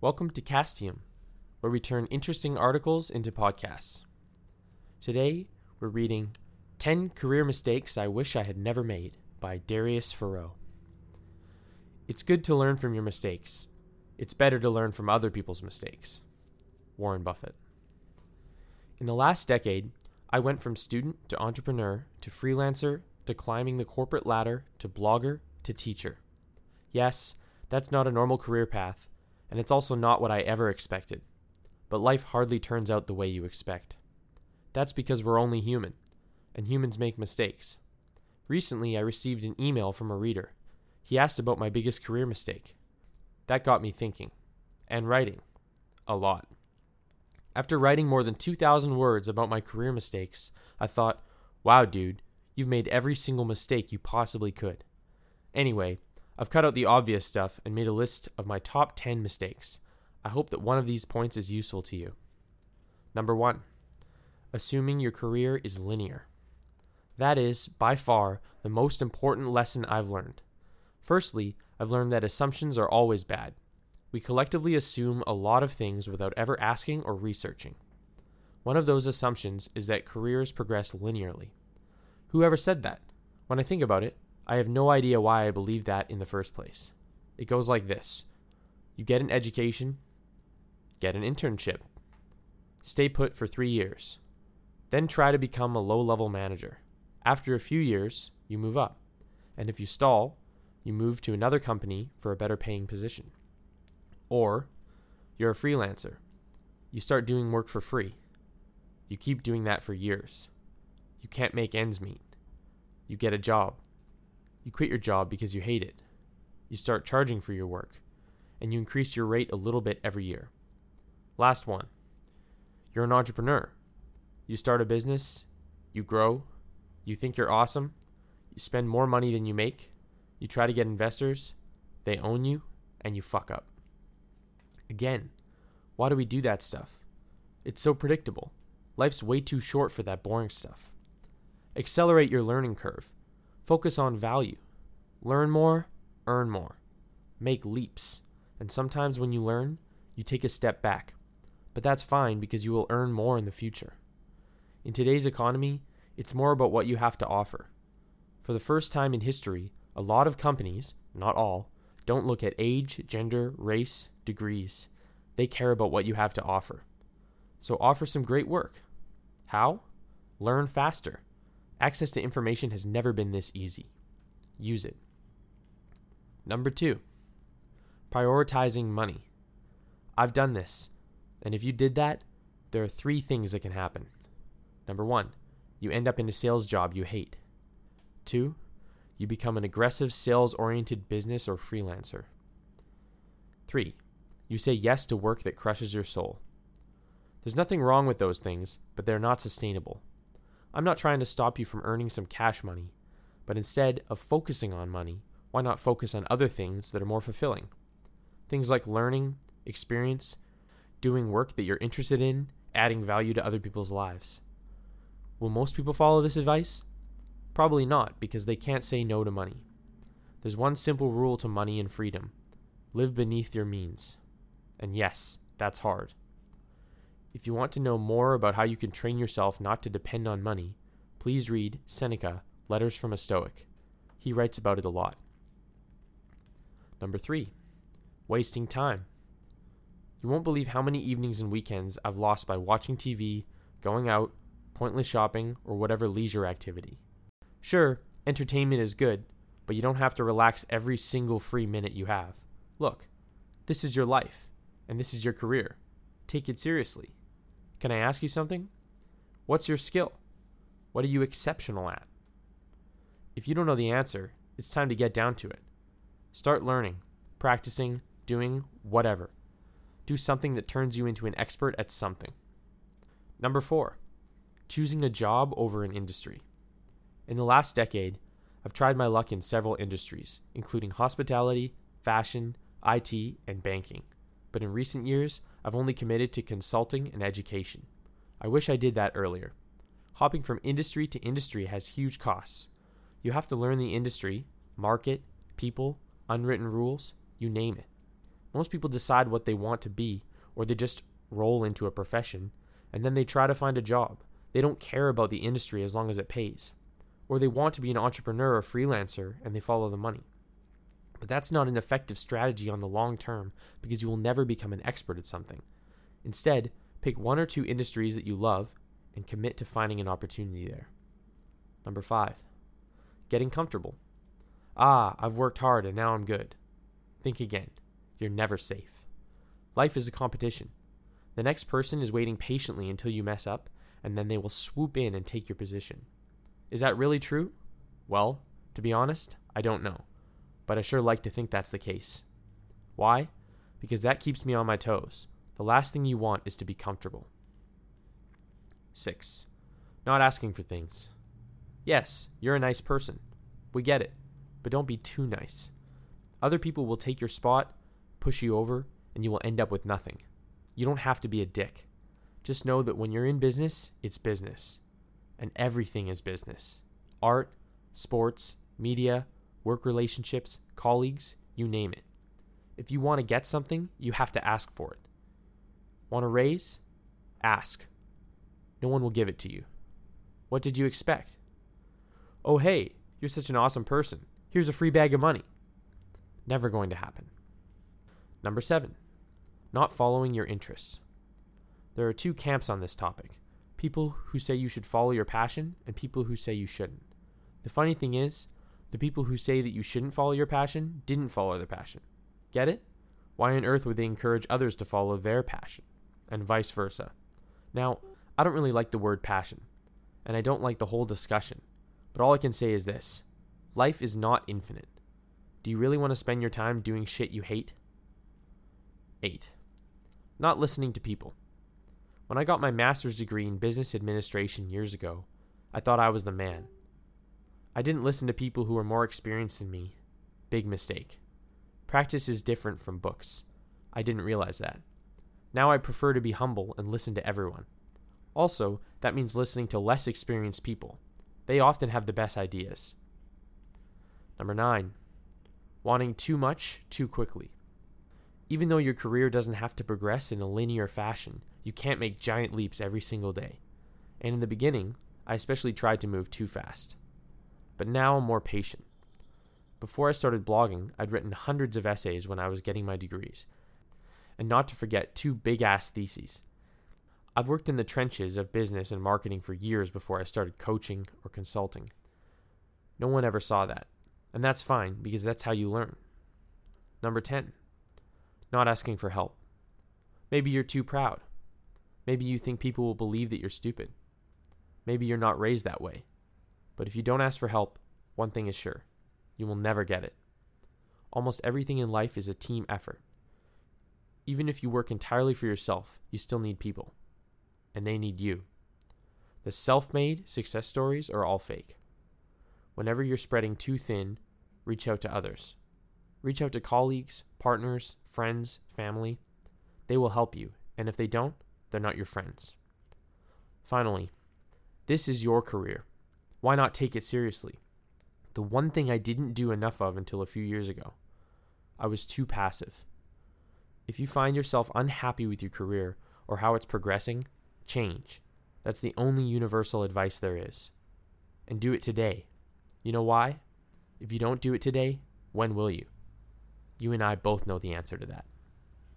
Welcome to Kastium, where we turn interesting articles into podcasts. Today, we're reading 10 Career Mistakes I Wish I Had Never Made by Darius Foroux. It's good to learn from your mistakes. It's better to learn from other people's mistakes. Warren Buffett. In the last decade, I went from student to entrepreneur to freelancer to climbing the corporate ladder to blogger to teacher. Yes, that's not a normal career path and it's also not what I ever expected. But life hardly turns out the way you expect. That's because we're only human, and humans make mistakes. Recently, I received an email from a reader. He asked about my biggest career mistake. That got me thinking, and writing. A lot. After writing more than 2,000 words about my career mistakes, I thought, wow, dude, you've made every single mistake you possibly could. Anyway, I've cut out the obvious stuff and made a list of my top 10 mistakes. I hope that one of these points is useful to you. Number one, assuming your career is linear. That is, by far, the most important lesson I've learned. Firstly, I've learned that assumptions are always bad. We collectively assume a lot of things without ever asking or researching. One of those assumptions is that careers progress linearly. Whoever said that? When I think about it, I have no idea why I believed that in the first place. It goes like this You get an education, get an internship, stay put for three years, then try to become a low level manager. After a few years, you move up. And if you stall, you move to another company for a better paying position. Or you're a freelancer. You start doing work for free. You keep doing that for years. You can't make ends meet. You get a job. You quit your job because you hate it. You start charging for your work, and you increase your rate a little bit every year. Last one you're an entrepreneur. You start a business, you grow, you think you're awesome, you spend more money than you make, you try to get investors, they own you, and you fuck up. Again, why do we do that stuff? It's so predictable. Life's way too short for that boring stuff. Accelerate your learning curve. Focus on value. Learn more, earn more. Make leaps. And sometimes when you learn, you take a step back. But that's fine because you will earn more in the future. In today's economy, it's more about what you have to offer. For the first time in history, a lot of companies, not all, don't look at age, gender, race, degrees. They care about what you have to offer. So offer some great work. How? Learn faster. Access to information has never been this easy. Use it. Number two, prioritizing money. I've done this, and if you did that, there are three things that can happen. Number one, you end up in a sales job you hate. Two, you become an aggressive sales oriented business or freelancer. Three, you say yes to work that crushes your soul. There's nothing wrong with those things, but they're not sustainable. I'm not trying to stop you from earning some cash money, but instead of focusing on money, why not focus on other things that are more fulfilling? Things like learning, experience, doing work that you're interested in, adding value to other people's lives. Will most people follow this advice? Probably not, because they can't say no to money. There's one simple rule to money and freedom live beneath your means. And yes, that's hard. If you want to know more about how you can train yourself not to depend on money, please read Seneca, Letters from a Stoic. He writes about it a lot. Number three, wasting time. You won't believe how many evenings and weekends I've lost by watching TV, going out, pointless shopping, or whatever leisure activity. Sure, entertainment is good, but you don't have to relax every single free minute you have. Look, this is your life, and this is your career. Take it seriously. Can I ask you something? What's your skill? What are you exceptional at? If you don't know the answer, it's time to get down to it. Start learning, practicing, doing whatever. Do something that turns you into an expert at something. Number four, choosing a job over an industry. In the last decade, I've tried my luck in several industries, including hospitality, fashion, IT, and banking. But in recent years, I've only committed to consulting and education. I wish I did that earlier. Hopping from industry to industry has huge costs. You have to learn the industry, market, people, unwritten rules, you name it. Most people decide what they want to be, or they just roll into a profession, and then they try to find a job. They don't care about the industry as long as it pays. Or they want to be an entrepreneur or freelancer and they follow the money. But that's not an effective strategy on the long term because you will never become an expert at something. Instead, pick one or two industries that you love and commit to finding an opportunity there. Number five, getting comfortable. Ah, I've worked hard and now I'm good. Think again. You're never safe. Life is a competition. The next person is waiting patiently until you mess up, and then they will swoop in and take your position. Is that really true? Well, to be honest, I don't know but I sure like to think that's the case. Why? Because that keeps me on my toes. The last thing you want is to be comfortable. 6. Not asking for things. Yes, you're a nice person. We get it. But don't be too nice. Other people will take your spot, push you over, and you will end up with nothing. You don't have to be a dick. Just know that when you're in business, it's business. And everything is business art, sports, media, work relationships, colleagues, you name it. If you want to get something, you have to ask for it. Want a raise? Ask. No one will give it to you. What did you expect? Oh, hey, you're such an awesome person. Here's a free bag of money. Never going to happen. Number seven, not following your interests. There are two camps on this topic people who say you should follow your passion, and people who say you shouldn't. The funny thing is, the people who say that you shouldn't follow your passion didn't follow their passion. Get it? Why on earth would they encourage others to follow their passion? And vice versa. Now, I don't really like the word passion, and I don't like the whole discussion, but all I can say is this life is not infinite. Do you really want to spend your time doing shit you hate? 8. Not listening to people. When I got my master's degree in business administration years ago, I thought I was the man. I didn't listen to people who were more experienced than me. Big mistake. Practice is different from books. I didn't realize that. Now I prefer to be humble and listen to everyone. Also, that means listening to less experienced people. They often have the best ideas. Number nine, wanting too much too quickly. Even though your career doesn't have to progress in a linear fashion, you can't make giant leaps every single day. And in the beginning, I especially tried to move too fast but now I'm more patient. Before I started blogging, I'd written hundreds of essays when I was getting my degrees. And not to forget two big ass theses. I've worked in the trenches of business and marketing for years before I started coaching or consulting. No one ever saw that. And that's fine because that's how you learn. Number 10. Not asking for help. Maybe you're too proud. Maybe you think people will believe that you're stupid. Maybe you're not raised that way. But if you don't ask for help, one thing is sure you will never get it. Almost everything in life is a team effort. Even if you work entirely for yourself, you still need people. And they need you. The self made success stories are all fake. Whenever you're spreading too thin, reach out to others. Reach out to colleagues, partners, friends, family. They will help you, and if they don't, they're not your friends. Finally, this is your career. Why not take it seriously? The one thing I didn't do enough of until a few years ago. I was too passive. If you find yourself unhappy with your career or how it's progressing, change. That's the only universal advice there is. And do it today. You know why? If you don't do it today, when will you? You and I both know the answer to that.